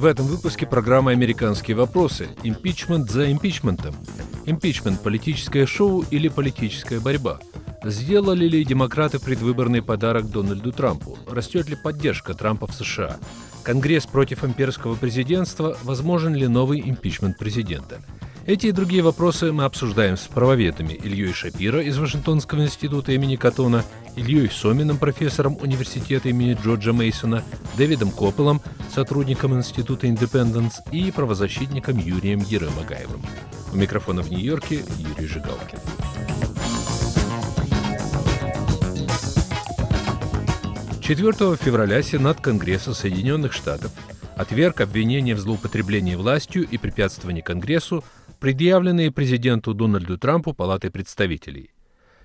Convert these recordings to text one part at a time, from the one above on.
В этом выпуске программы «Американские вопросы». Импичмент за импичментом. Импичмент – политическое шоу или политическая борьба? Сделали ли демократы предвыборный подарок Дональду Трампу? Растет ли поддержка Трампа в США? Конгресс против имперского президентства? Возможен ли новый импичмент президента? Эти и другие вопросы мы обсуждаем с правоведами Ильей Шапира из Вашингтонского института имени Катона, Ильей Соминым, профессором университета имени Джорджа Мейсона, Дэвидом Копелом, сотрудником института Индепенденс и правозащитником Юрием Еремагаевым. У микрофона в Нью-Йорке Юрий Жигалкин. Четвертого февраля Сенат Конгресса Соединенных Штатов отверг обвинения в злоупотреблении властью и препятствовании Конгрессу предъявленные президенту Дональду Трампу Палатой представителей.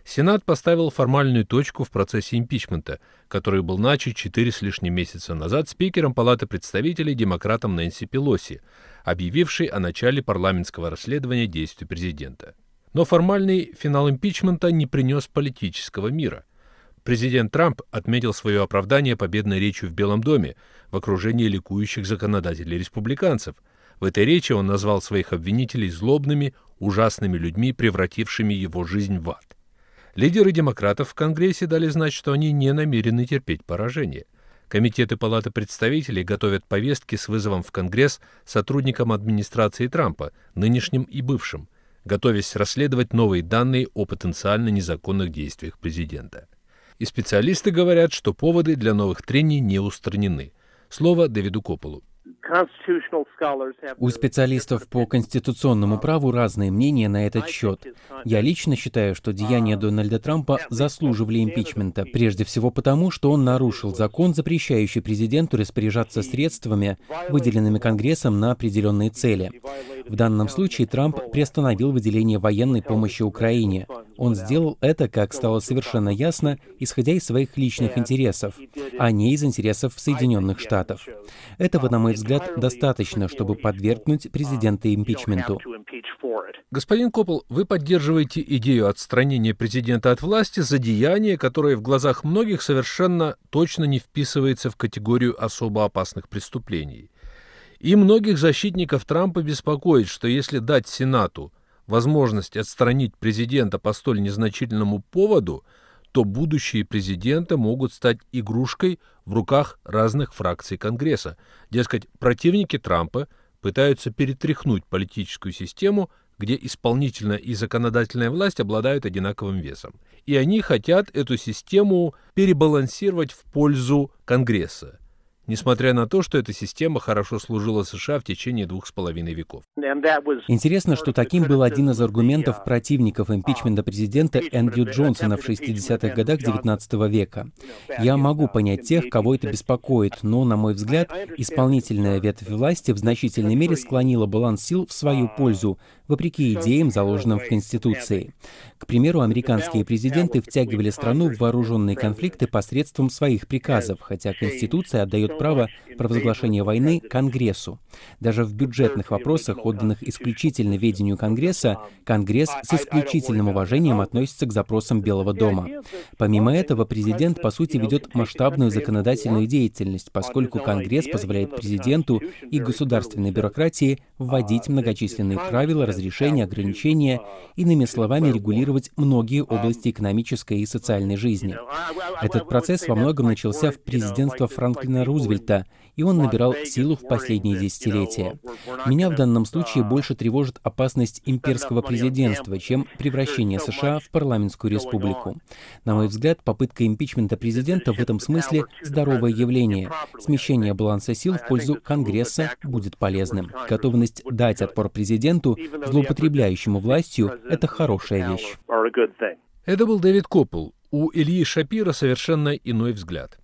Сенат поставил формальную точку в процессе импичмента, который был начат четыре с лишним месяца назад спикером Палаты представителей демократом Нэнси Пелоси, объявившей о начале парламентского расследования действий президента. Но формальный финал импичмента не принес политического мира. Президент Трамп отметил свое оправдание победной речью в Белом доме в окружении ликующих законодателей республиканцев – в этой речи он назвал своих обвинителей злобными, ужасными людьми, превратившими его жизнь в ад. Лидеры демократов в Конгрессе дали знать, что они не намерены терпеть поражение. Комитеты Палаты представителей готовят повестки с вызовом в Конгресс сотрудникам администрации Трампа, нынешним и бывшим, готовясь расследовать новые данные о потенциально незаконных действиях президента. И специалисты говорят, что поводы для новых трений не устранены. Слово Дэвиду Кополу. У специалистов по конституционному праву разные мнения на этот счет. Я лично считаю, что деяния Дональда Трампа заслуживали импичмента, прежде всего потому, что он нарушил закон, запрещающий президенту распоряжаться средствами, выделенными Конгрессом на определенные цели. В данном случае Трамп приостановил выделение военной помощи Украине. Он сделал это, как стало совершенно ясно, исходя из своих личных интересов, а не из интересов Соединенных Штатов. Этого, на мой взгляд, достаточно, чтобы подвергнуть президента импичменту. Господин Коппол, вы поддерживаете идею отстранения президента от власти за деяние, которое в глазах многих совершенно точно не вписывается в категорию особо опасных преступлений. И многих защитников Трампа беспокоит, что если дать Сенату возможность отстранить президента по столь незначительному поводу, то будущие президенты могут стать игрушкой в руках разных фракций Конгресса. Дескать, противники Трампа пытаются перетряхнуть политическую систему, где исполнительная и законодательная власть обладают одинаковым весом. И они хотят эту систему перебалансировать в пользу Конгресса несмотря на то, что эта система хорошо служила США в течение двух с половиной веков. Интересно, что таким был один из аргументов противников импичмента президента Эндрю Джонсона в 60-х годах XIX века. Я могу понять тех, кого это беспокоит, но, на мой взгляд, исполнительная ветвь власти в значительной мере склонила баланс сил в свою пользу, вопреки идеям, заложенным в Конституции. К примеру, американские президенты втягивали страну в вооруженные конфликты посредством своих приказов, хотя Конституция отдает право провозглашения войны Конгрессу. Даже в бюджетных вопросах, отданных исключительно ведению Конгресса, Конгресс с исключительным уважением относится к запросам Белого дома. Помимо этого, президент, по сути, ведет масштабную законодательную деятельность, поскольку Конгресс позволяет президенту и государственной бюрократии вводить многочисленные правила, разрешения, ограничения, иными словами, регулировать многие области экономической и социальной жизни. Этот процесс во многом начался в президентство Франклина Рузвельта, и он набирал силу в последние десятилетия. Меня в данном случае больше тревожит опасность имперского президентства, чем превращение США в парламентскую республику. На мой взгляд, попытка импичмента президента в этом смысле здоровое явление. Смещение баланса сил в пользу Конгресса будет полезным. Готовность дать отпор президенту, злоупотребляющему властью, это хорошая вещь. Это был Дэвид Коппел. У Ильи Шапира совершенно иной взгляд.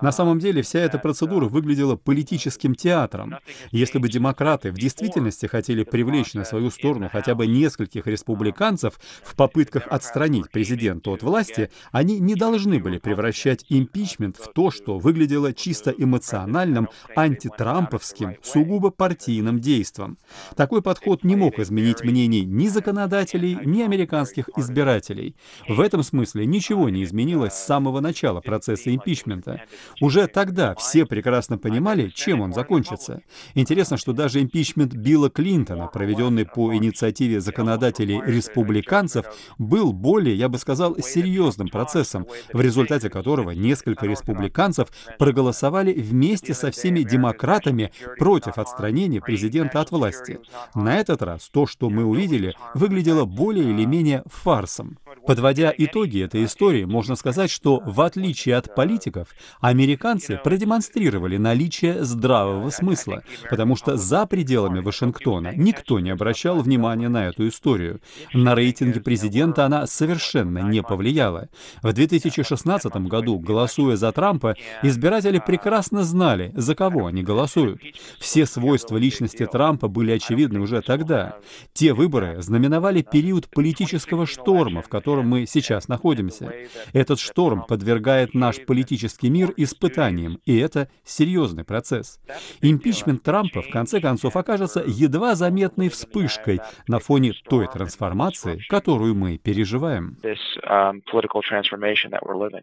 На самом деле вся эта процедура uh, выглядела политическим театром. Если бы демократы в действительности хотели привлечь на свою сторону хотя бы нескольких республиканцев в попытках отстранить президента от власти, они не должны были превращать импичмент в то, что выглядело чисто эмоциональным, антитрамповским, сугубо партийным действом. Такой подход не мог изменить мнений ни законодателей, ни американских избирателей. В этом смысле ничего не изменилось изменилось с самого начала процесса импичмента. Уже тогда все прекрасно понимали, чем он закончится. Интересно, что даже импичмент Билла Клинтона, проведенный по инициативе законодателей республиканцев, был более, я бы сказал, серьезным процессом, в результате которого несколько республиканцев проголосовали вместе со всеми демократами против отстранения президента от власти. На этот раз то, что мы увидели, выглядело более или менее фарсом. Подводя итоги этой истории, можно сказать, что в отличие от политиков, американцы продемонстрировали наличие здравого смысла, потому что за пределами Вашингтона никто не обращал внимания на эту историю. На рейтинге президента она совершенно не повлияла. В 2016 году, голосуя за Трампа, избиратели прекрасно знали, за кого они голосуют. Все свойства личности Трампа были очевидны уже тогда. Те выборы знаменовали период политического шторма, в котором мы сейчас находимся. Этот шторм подвергает наш политический мир испытаниям, и это серьезный процесс. Импичмент Трампа, в конце концов, окажется едва заметной вспышкой на фоне той трансформации, которую мы переживаем. Um,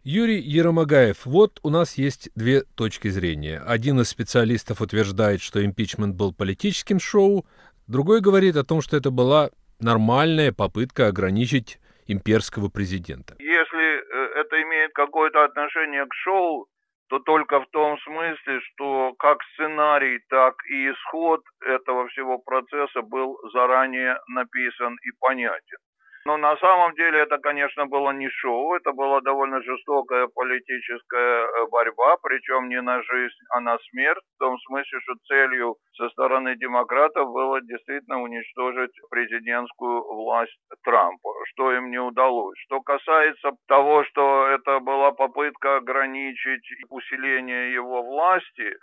Юрий Еромагаев, вот у нас есть две точки зрения. Один из специалистов утверждает, что импичмент был политическим шоу, другой говорит о том, что это была нормальная попытка ограничить имперского президента. Это имеет какое-то отношение к шоу, то только в том смысле, что как сценарий, так и исход этого всего процесса был заранее написан и понятен. Но на самом деле это, конечно, было не шоу, это была довольно жестокая политическая э, борьба, причем не на жизнь, а на смерть, в том смысле, что целью со стороны демократов было действительно уничтожить президентскую власть Трампа, что им не удалось. Что касается того, что это была попытка ограничить усиление его власти,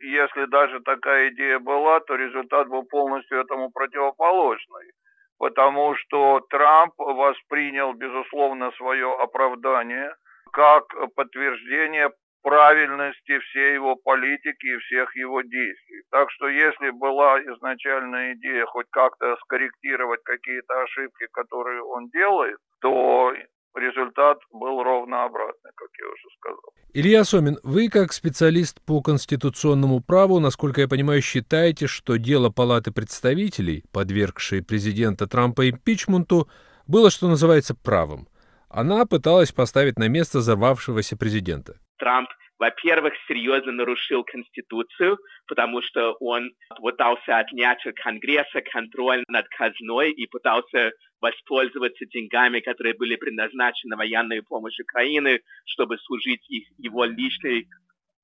если даже такая идея была, то результат был полностью этому противоположный потому что Трамп воспринял, безусловно, свое оправдание как подтверждение правильности всей его политики и всех его действий. Так что если была изначальная идея хоть как-то скорректировать какие-то ошибки, которые он делает, то результат был ровно обратный, как я уже сказал. Илья Сомин, вы как специалист по конституционному праву, насколько я понимаю, считаете, что дело Палаты представителей, подвергшей президента Трампа импичменту, было, что называется, правым. Она пыталась поставить на место взорвавшегося президента. Трамп во-первых, серьезно нарушил Конституцию, потому что он пытался отнять у Конгресса контроль над казной и пытался воспользоваться деньгами, которые были предназначены на военную помощь Украины, чтобы служить их, его личной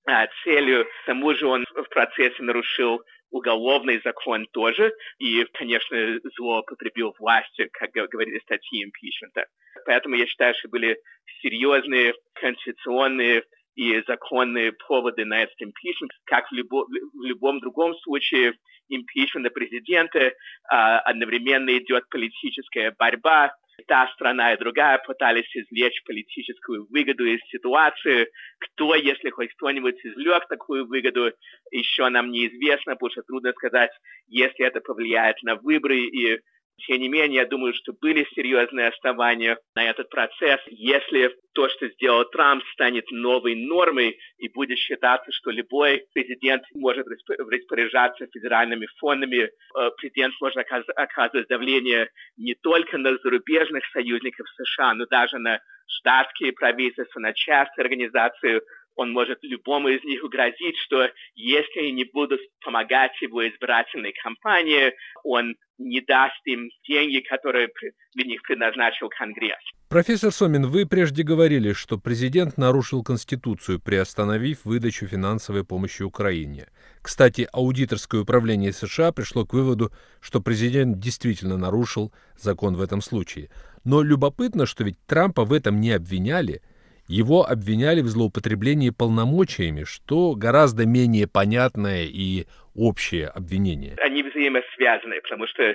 а, целью. К тому же он в процессе нарушил уголовный закон тоже и, конечно, злоупотребил властью, как говорили статьи импичмента. Поэтому я считаю, что были серьезные конституционные и законные поводы на этот импичмент, как в, любо, в любом другом случае импичмента президента а, одновременно идет политическая борьба, та страна и другая пытались извлечь политическую выгоду из ситуации. Кто, если хоть кто-нибудь извлек такую выгоду, еще нам неизвестно, потому что трудно сказать, если это повлияет на выборы и тем не менее, я думаю, что были серьезные основания на этот процесс. Если то, что сделал Трамп, станет новой нормой и будет считаться, что любой президент может распоряжаться федеральными фондами, э, президент может оказывать давление не только на зарубежных союзников США, но даже на штатские правительства, на частные организации, он может любому из них угрозить, что если они не будут помогать его избирательной кампании, он не даст им деньги, которые для них предназначил Конгресс. Профессор Сомин, вы прежде говорили, что президент нарушил Конституцию, приостановив выдачу финансовой помощи Украине. Кстати, аудиторское управление США пришло к выводу, что президент действительно нарушил закон в этом случае. Но любопытно, что ведь Трампа в этом не обвиняли – его обвиняли в злоупотреблении полномочиями, что гораздо менее понятное и общее обвинение. Они взаимосвязаны, потому что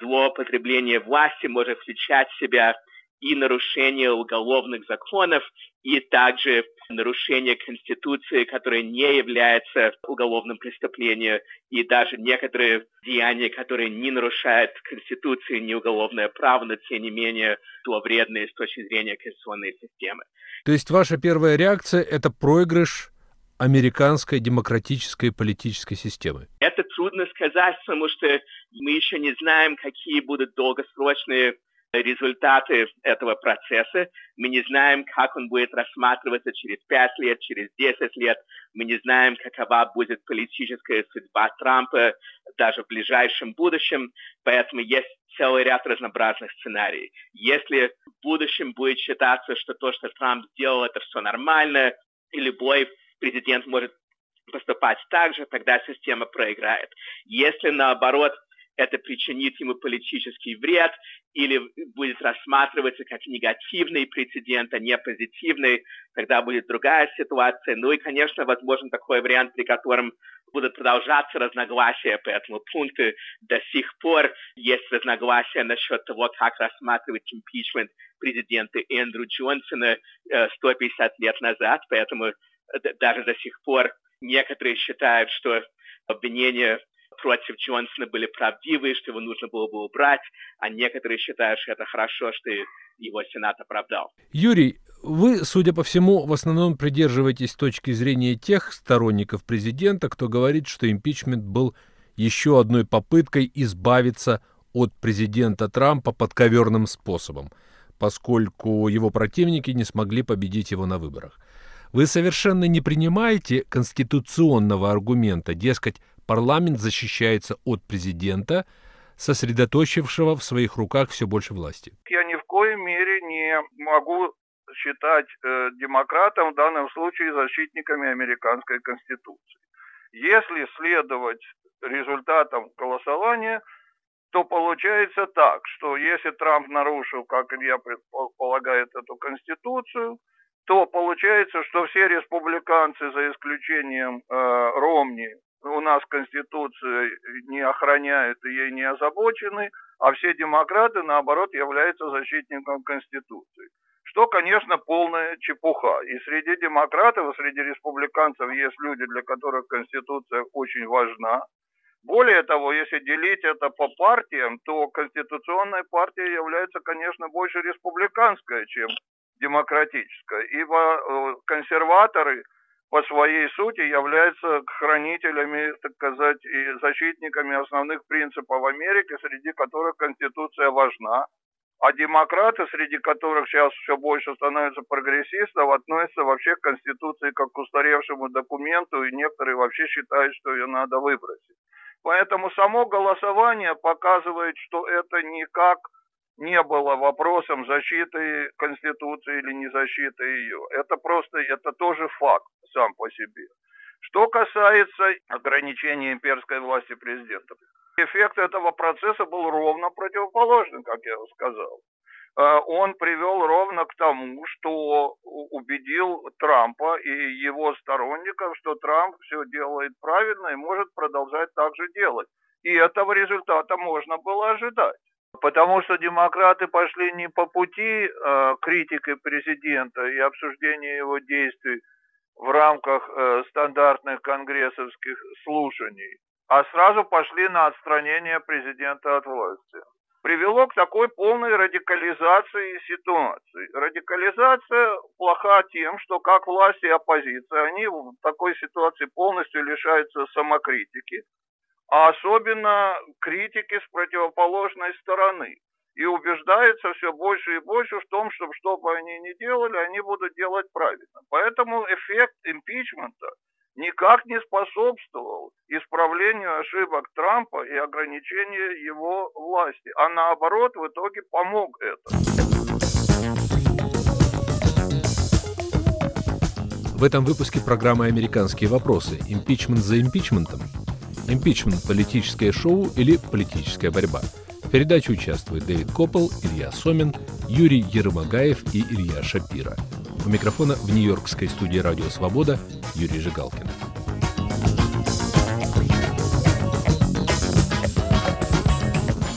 злоупотребление власти может включать в себя и нарушение уголовных законов, и также нарушение Конституции, которое не является уголовным преступлением, и даже некоторые деяния, которые не нарушают Конституции, не уголовное право, но тем не менее то вредные с точки зрения конституционной системы. То есть ваша первая реакция – это проигрыш американской демократической политической системы? Это трудно сказать, потому что мы еще не знаем, какие будут долгосрочные результаты этого процесса. Мы не знаем, как он будет рассматриваться через пять лет, через десять лет. Мы не знаем, какова будет политическая судьба Трампа даже в ближайшем будущем. Поэтому есть целый ряд разнообразных сценариев. Если в будущем будет считаться, что то, что Трамп сделал, это все нормально, и любой президент может поступать так же, тогда система проиграет. Если наоборот это причинит ему политический вред или будет рассматриваться как негативный прецедент, а не позитивный, тогда будет другая ситуация. Ну и, конечно, возможен такой вариант, при котором будут продолжаться разногласия по этому пункту. До сих пор есть разногласия насчет того, как рассматривать импичмент президента Эндрю Джонсона 150 э, лет назад, поэтому э, даже до сих пор некоторые считают, что обвинения против Джонсона были правдивые, что его нужно было бы убрать, а некоторые считают, что это хорошо, что его Сенат оправдал. Юрий, вы, судя по всему, в основном придерживаетесь точки зрения тех сторонников президента, кто говорит, что импичмент был еще одной попыткой избавиться от президента Трампа подковерным способом, поскольку его противники не смогли победить его на выборах. Вы совершенно не принимаете конституционного аргумента, дескать, парламент защищается от президента, сосредоточившего в своих руках все больше власти. Я ни в коем мере не могу считать э, демократам в данном случае защитниками американской конституции. Если следовать результатам голосования, то получается так, что если Трамп нарушил, как я предполагаю, эту конституцию, то получается, что все республиканцы, за исключением э, Ромни, у нас Конституция не охраняют и ей не озабочены, а все демократы, наоборот, являются защитником Конституции. Что, конечно, полная чепуха. И среди демократов, и среди республиканцев есть люди, для которых Конституция очень важна. Более того, если делить это по партиям, то Конституционная партия является, конечно, больше республиканская, чем демократическая. Ибо э, консерваторы – по своей сути являются хранителями, так сказать, и защитниками основных принципов Америки, среди которых Конституция важна. А демократы, среди которых сейчас все больше становятся прогрессистов, относятся вообще к Конституции как к устаревшему документу, и некоторые вообще считают, что ее надо выбросить. Поэтому само голосование показывает, что это никак не было вопросом защиты Конституции или не защиты ее. Это просто, это тоже факт сам по себе. Что касается ограничения имперской власти президента, эффект этого процесса был ровно противоположным, как я сказал. Э, он привел ровно к тому, что убедил Трампа и его сторонников, что Трамп все делает правильно и может продолжать так же делать. И этого результата можно было ожидать. Потому что демократы пошли не по пути э, критики президента и обсуждения его действий в рамках э, стандартных конгрессовских слушаний, а сразу пошли на отстранение президента от власти. Привело к такой полной радикализации ситуации. Радикализация плоха тем, что как власть и оппозиция, они в такой ситуации полностью лишаются самокритики, а особенно критики с противоположной стороны. И убеждаются все больше и больше в том, что что бы они ни делали, они будут делать правильно. Поэтому эффект импичмента никак не способствовал исправлению ошибок Трампа и ограничению его власти, а наоборот в итоге помог это. В этом выпуске программы «Американские вопросы. Импичмент за импичментом» Импичмент – политическое шоу или политическая борьба. В передаче участвуют Дэвид Коппел, Илья Сомин, Юрий Ермогаев и Илья Шапира. У микрофона в Нью-Йоркской студии «Радио Свобода» Юрий Жигалкин.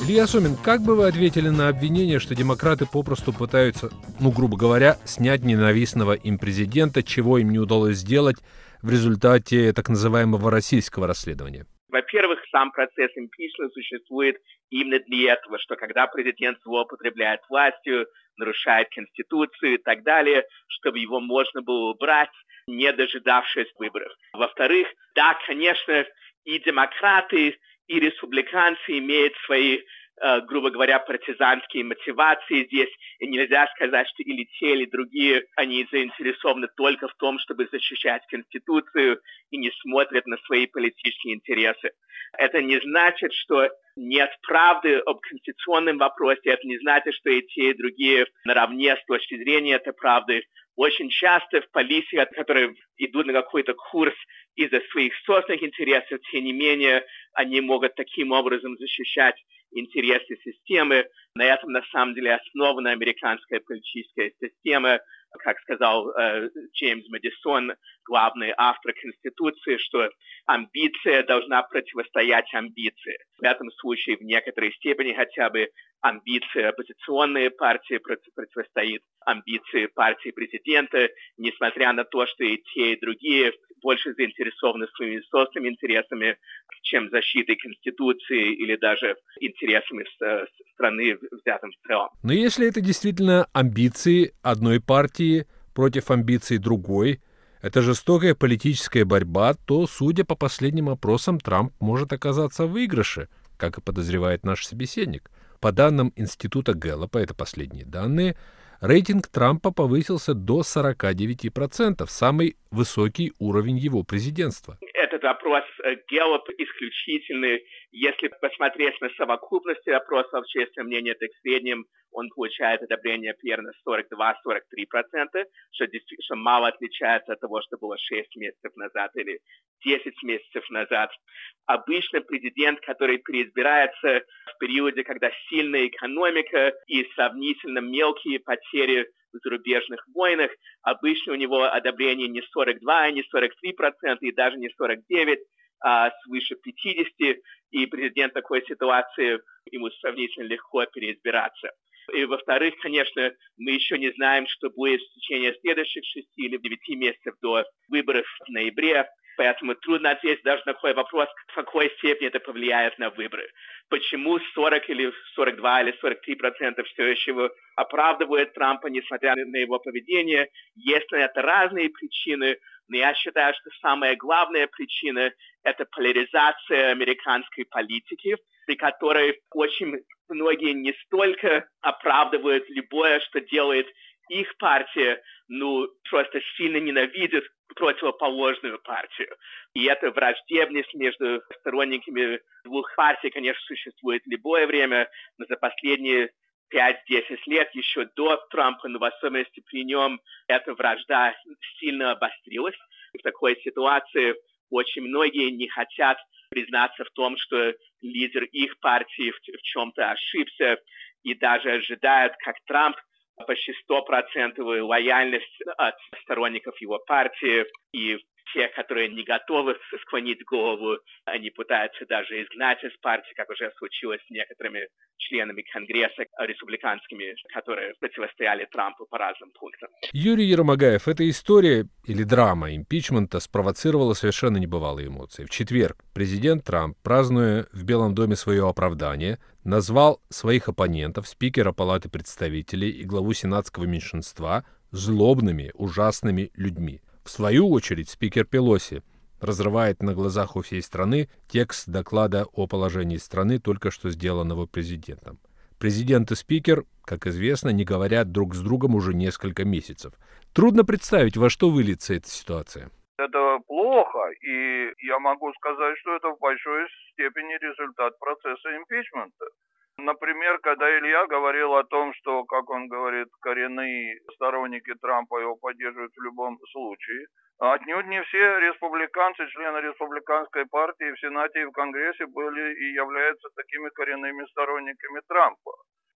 Илья Сомин, как бы вы ответили на обвинение, что демократы попросту пытаются, ну, грубо говоря, снять ненавистного им президента, чего им не удалось сделать в результате так называемого российского расследования? Во-первых, сам процесс импичмента существует именно для этого, что когда президент злоупотребляет властью, нарушает Конституцию и так далее, чтобы его можно было убрать, не дожидавшись выборов. Во-вторых, да, конечно, и демократы, и республиканцы имеют свои грубо говоря, партизанские мотивации здесь. И нельзя сказать, что или те, или другие, они заинтересованы только в том, чтобы защищать Конституцию и не смотрят на свои политические интересы. Это не значит, что нет правды об конституционном вопросе, это не значит, что и те, и другие наравне с точки зрения этой правды. Очень часто в полиции, которые идут на какой-то курс из-за своих собственных интересов, тем не менее, они могут таким образом защищать интересы системы. На этом на самом деле основана американская политическая система. Как сказал э, Джеймс Мэдисон, главный автор Конституции, что амбиция должна противостоять амбиции. В этом случае в некоторой степени хотя бы амбиции оппозиционной партии противостоит амбиции партии президента, несмотря на то, что и те, и другие больше заинтересованы своими собственными интересами, чем защитой Конституции или даже интересами страны взятым в целом. Но если это действительно амбиции одной партии против амбиций другой, это жестокая политическая борьба, то, судя по последним опросам, Трамп может оказаться в выигрыше, как и подозревает наш собеседник. По данным Института Гэллопа, это последние данные, рейтинг Трампа повысился до 49%, самый высокий уровень его президентства. Этот опрос Гэллоп исключительный. Если посмотреть на совокупность опросов общественного мнения, то в среднем он получает одобрение примерно 42-43%, что, что мало отличается от того, что было 6 месяцев назад или 10 месяцев назад. Обычно президент, который переизбирается в периоде, когда сильная экономика и сравнительно мелкие потери зарубежных войнах, обычно у него одобрение не 42, не 43% и даже не 49%, а свыше 50, и президент такой ситуации ему сравнительно легко переизбираться. И, во-вторых, конечно, мы еще не знаем, что будет в течение следующих шести или девяти месяцев до выборов в ноябре. Поэтому трудно ответить даже на такой вопрос, в какой степени это повлияет на выборы. Почему 40 или 42 или 43 процентов все еще оправдывают Трампа, несмотря на его поведение. Есть на это разные причины, но я считаю, что самая главная причина – это поляризация американской политики, при которой очень многие не столько оправдывают любое, что делает их партия, ну, просто сильно ненавидят противоположную партию. И эта враждебность между сторонниками двух партий, конечно, существует в любое время, но за последние 5-10 лет, еще до Трампа, но в особенности при нем, эта вражда сильно обострилась. В такой ситуации очень многие не хотят признаться в том, что лидер их партии в, в чем-то ошибся, и даже ожидают, как Трамп почти стопроцентовую лояльность от сторонников его партии и те, которые не готовы склонить голову, они пытаются даже изгнать из партии, как уже случилось с некоторыми членами Конгресса республиканскими, которые противостояли Трампу по разным пунктам. Юрий Ермогаев, эта история или драма импичмента спровоцировала совершенно небывалые эмоции. В четверг президент Трамп, празднуя в Белом доме свое оправдание, назвал своих оппонентов, спикера Палаты представителей и главу сенатского меньшинства, злобными, ужасными людьми. В свою очередь, спикер Пелоси разрывает на глазах у всей страны текст доклада о положении страны, только что сделанного президентом. Президент и спикер, как известно, не говорят друг с другом уже несколько месяцев. Трудно представить, во что выльется эта ситуация. Это плохо, и я могу сказать, что это в большой степени результат процесса импичмента. Например, когда Илья говорил о том, что, как он говорит, коренные сторонники Трампа его поддерживают в любом случае, отнюдь не все республиканцы, члены республиканской партии в Сенате и в Конгрессе были и являются такими коренными сторонниками Трампа.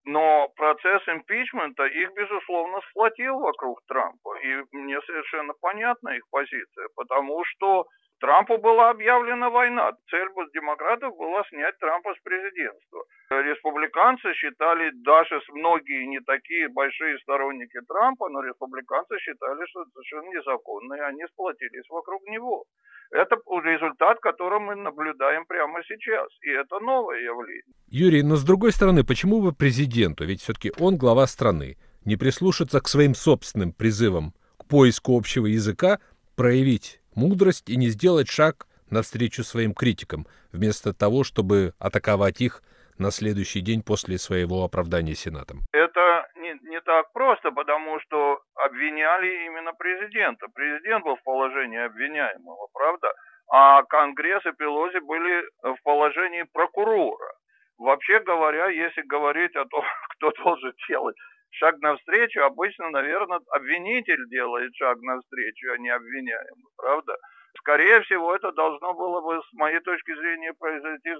Но процесс импичмента их, безусловно, сплотил вокруг Трампа. И мне совершенно понятна их позиция, потому что Трампу была объявлена война. Цель демократов была снять Трампа с президентства. Республиканцы считали, даже многие не такие большие сторонники Трампа, но республиканцы считали, что это совершенно незаконно, и они сплотились вокруг него. Это результат, который мы наблюдаем прямо сейчас. И это новое явление. Юрий, но с другой стороны, почему бы президенту, ведь все-таки он глава страны, не прислушаться к своим собственным призывам к поиску общего языка, проявить мудрость и не сделать шаг навстречу своим критикам, вместо того, чтобы атаковать их на следующий день после своего оправдания Сенатом? Это не, не так просто, потому что обвиняли именно президента. Президент был в положении обвиняемого, правда? А Конгресс и Пелоси были в положении прокурора. Вообще говоря, если говорить о том, кто должен делать шаг навстречу, обычно, наверное, обвинитель делает шаг навстречу, а не обвиняемый, правда? Скорее всего, это должно было бы, с моей точки зрения, произойти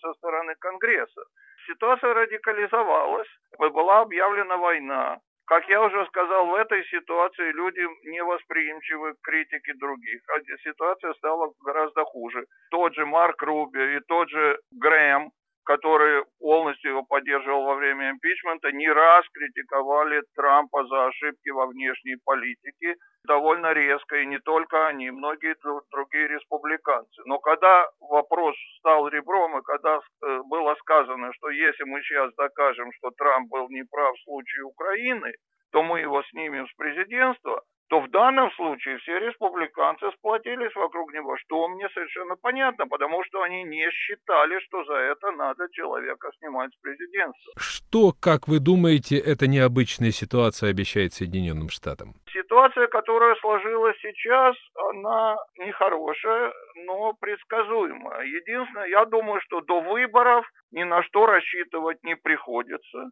со стороны Конгресса. Ситуация радикализовалась, была объявлена война. Как я уже сказал, в этой ситуации люди не восприимчивы к критике других. А ситуация стала гораздо хуже. Тот же Марк Руби и тот же Грэм который полностью его поддерживал во время импичмента, не раз критиковали Трампа за ошибки во внешней политике довольно резко, и не только они, многие другие республиканцы. Но когда вопрос стал ребром, и когда э, было сказано, что если мы сейчас докажем, что Трамп был неправ в случае Украины, то мы его снимем с президентства, то в данном случае все республиканцы сплотились вокруг него, что мне совершенно понятно, потому что они не считали, что за это надо человека снимать с президентства. Что, как вы думаете, эта необычная ситуация обещает Соединенным Штатам? Ситуация, которая сложилась сейчас, она нехорошая, но предсказуемая. Единственное, я думаю, что до выборов ни на что рассчитывать не приходится.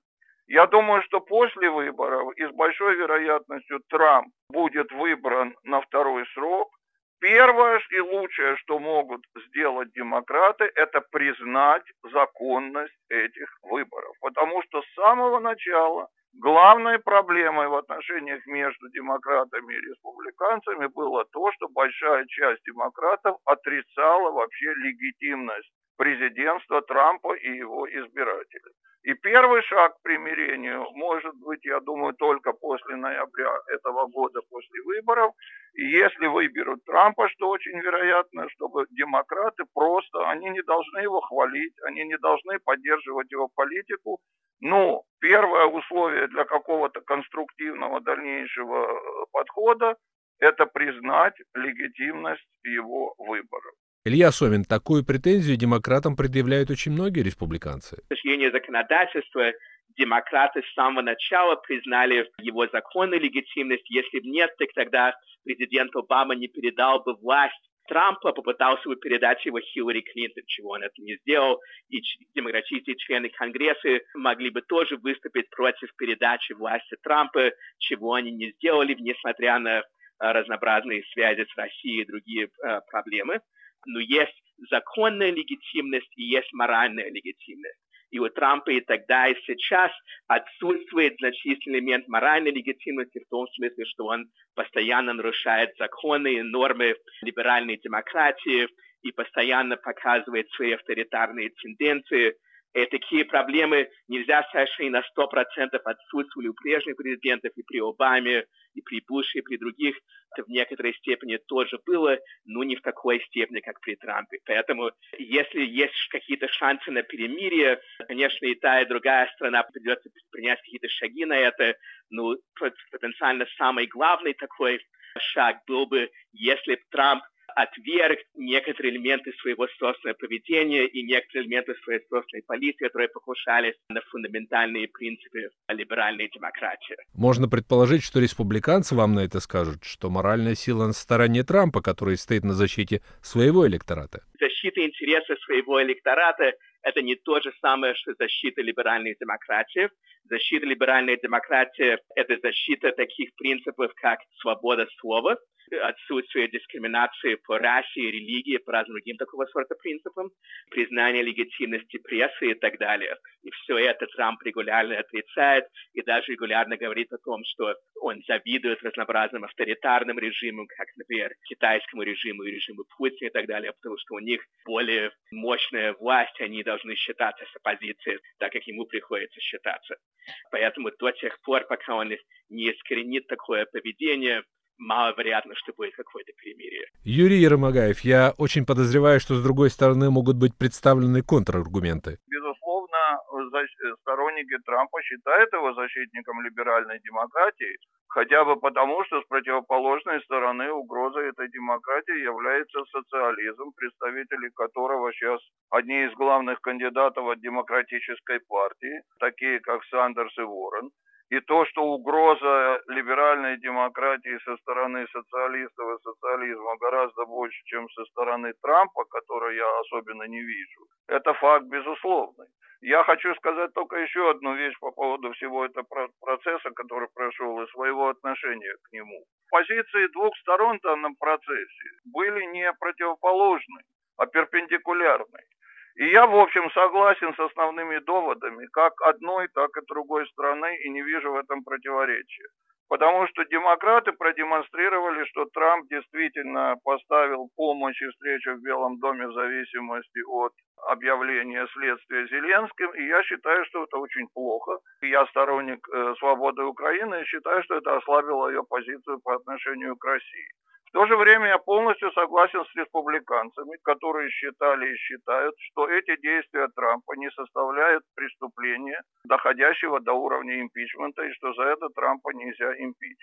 Я думаю, что после выборов и с большой вероятностью Трамп будет выбран на второй срок. Первое и лучшее, что могут сделать демократы, это признать законность этих выборов. Потому что с самого начала главной проблемой в отношениях между демократами и республиканцами было то, что большая часть демократов отрицала вообще легитимность президентства Трампа и его избирателей. И первый шаг к примирению может быть, я думаю, только после ноября этого года, после выборов. И если выберут Трампа, что очень вероятно, чтобы демократы просто, они не должны его хвалить, они не должны поддерживать его политику. Но первое условие для какого-то конструктивного дальнейшего э, подхода – это признать легитимность его выборов. Илья Сомин, такую претензию демократам предъявляют очень многие республиканцы. С законодательства демократы с самого начала признали его законную легитимность. Если бы нет, так тогда президент Обама не передал бы власть Трампа, попытался бы передать его Хиллари Клинтон, чего он это не сделал, и демократические члены Конгресса могли бы тоже выступить против передачи власти Трампа, чего они не сделали, несмотря на разнообразные связи с Россией и другие э, проблемы но есть законная легитимность и есть моральная легитимность. И у Трампа и тогда, и сейчас отсутствует значительный элемент моральной легитимности в том смысле, что он постоянно нарушает законы и нормы либеральной демократии и постоянно показывает свои авторитарные тенденции – и такие проблемы нельзя сказать, что и на 100% отсутствовали у прежних президентов, и при Обаме, и при Буше, и при других. Это в некоторой степени тоже было, но не в такой степени, как при Трампе. Поэтому, если есть какие-то шансы на перемирие, конечно, и та, и другая страна придется принять какие-то шаги на это. Но потенциально самый главный такой шаг был бы, если Трамп отверг некоторые элементы своего собственного поведения и некоторые элементы своей собственной политики, которые покушались на фундаментальные принципы либеральной демократии. Можно предположить, что республиканцы вам на это скажут, что моральная сила на стороне Трампа, который стоит на защите своего электората. Защита интересов своего электората это не то же самое, что защита либеральной демократии. Защита либеральной демократии – это защита таких принципов, как свобода слова, отсутствие дискриминации по расе религии, по разным другим такого сорта принципам, признание легитимности прессы и так далее. И все это Трамп регулярно отрицает и даже регулярно говорит о том, что он завидует разнообразным авторитарным режимам, как, например, китайскому режиму и режиму Путина и так далее, потому что у них более мощная власть, они должны считаться с оппозицией, так как ему приходится считаться. Поэтому до тех пор, пока он не искоренит такое поведение, маловероятно, что будет какое-то перемирие. Юрий Ермогаев, я очень подозреваю, что с другой стороны могут быть представлены контраргументы. Безусловно, сторонники Трампа считают его защитником либеральной демократии, хотя бы потому, что с противоположной стороны угрозой этой демократии является социализм, представители которого сейчас одни из главных кандидатов от демократической партии, такие как Сандерс и Уоррен. И то, что угроза либеральной демократии со стороны социалистов и социализма гораздо больше, чем со стороны Трампа, которой я особенно не вижу, это факт безусловный. Я хочу сказать только еще одну вещь по поводу всего этого процесса, который прошел, и своего отношения к нему. Позиции двух сторон в данном процессе были не противоположны, а перпендикулярны. И я, в общем, согласен с основными доводами, как одной, так и другой стороны, и не вижу в этом противоречия. Потому что демократы продемонстрировали, что Трамп действительно поставил помощь и встречу в Белом доме в зависимости от объявления следствия Зеленским. И я считаю, что это очень плохо. Я сторонник э, свободы Украины и считаю, что это ослабило ее позицию по отношению к России. В то же время я полностью согласен с республиканцами, которые считали и считают, что эти действия Трампа не составляют преступления, доходящего до уровня импичмента, и что за это Трампа нельзя импич.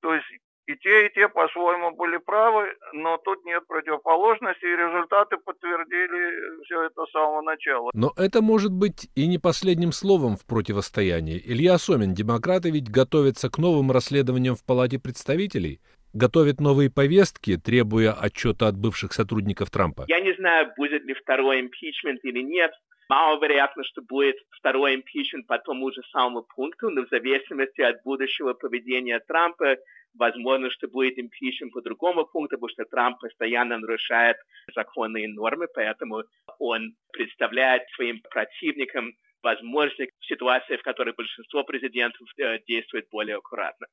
То есть и те, и те по-своему были правы, но тут нет противоположности, и результаты подтвердили все это с самого начала. Но это может быть и не последним словом в противостоянии. Илья Сомин, демократы ведь готовятся к новым расследованиям в Палате представителей готовит новые повестки, требуя отчета от бывших сотрудников Трампа? Я не знаю, будет ли второй импичмент или нет. Маловероятно, что будет второй импичмент по тому же самому пункту, но в зависимости от будущего поведения Трампа, возможно, что будет импичмент по другому пункту, потому что Трамп постоянно нарушает законные нормы, поэтому он представляет своим противникам возможность ситуации, в которой большинство президентов э, действует более аккуратно.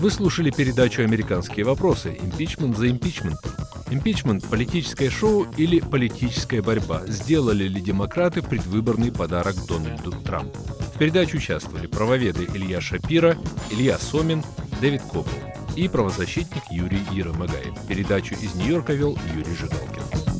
Вы слушали передачу «Американские вопросы. Импичмент за импичментом». Импичмент – политическое шоу или политическая борьба? Сделали ли демократы предвыборный подарок Дональду Трампу? В передаче участвовали правоведы Илья Шапира, Илья Сомин, Дэвид Коппел и правозащитник Юрий Еромагаев. Передачу из Нью-Йорка вел Юрий Жигалкин.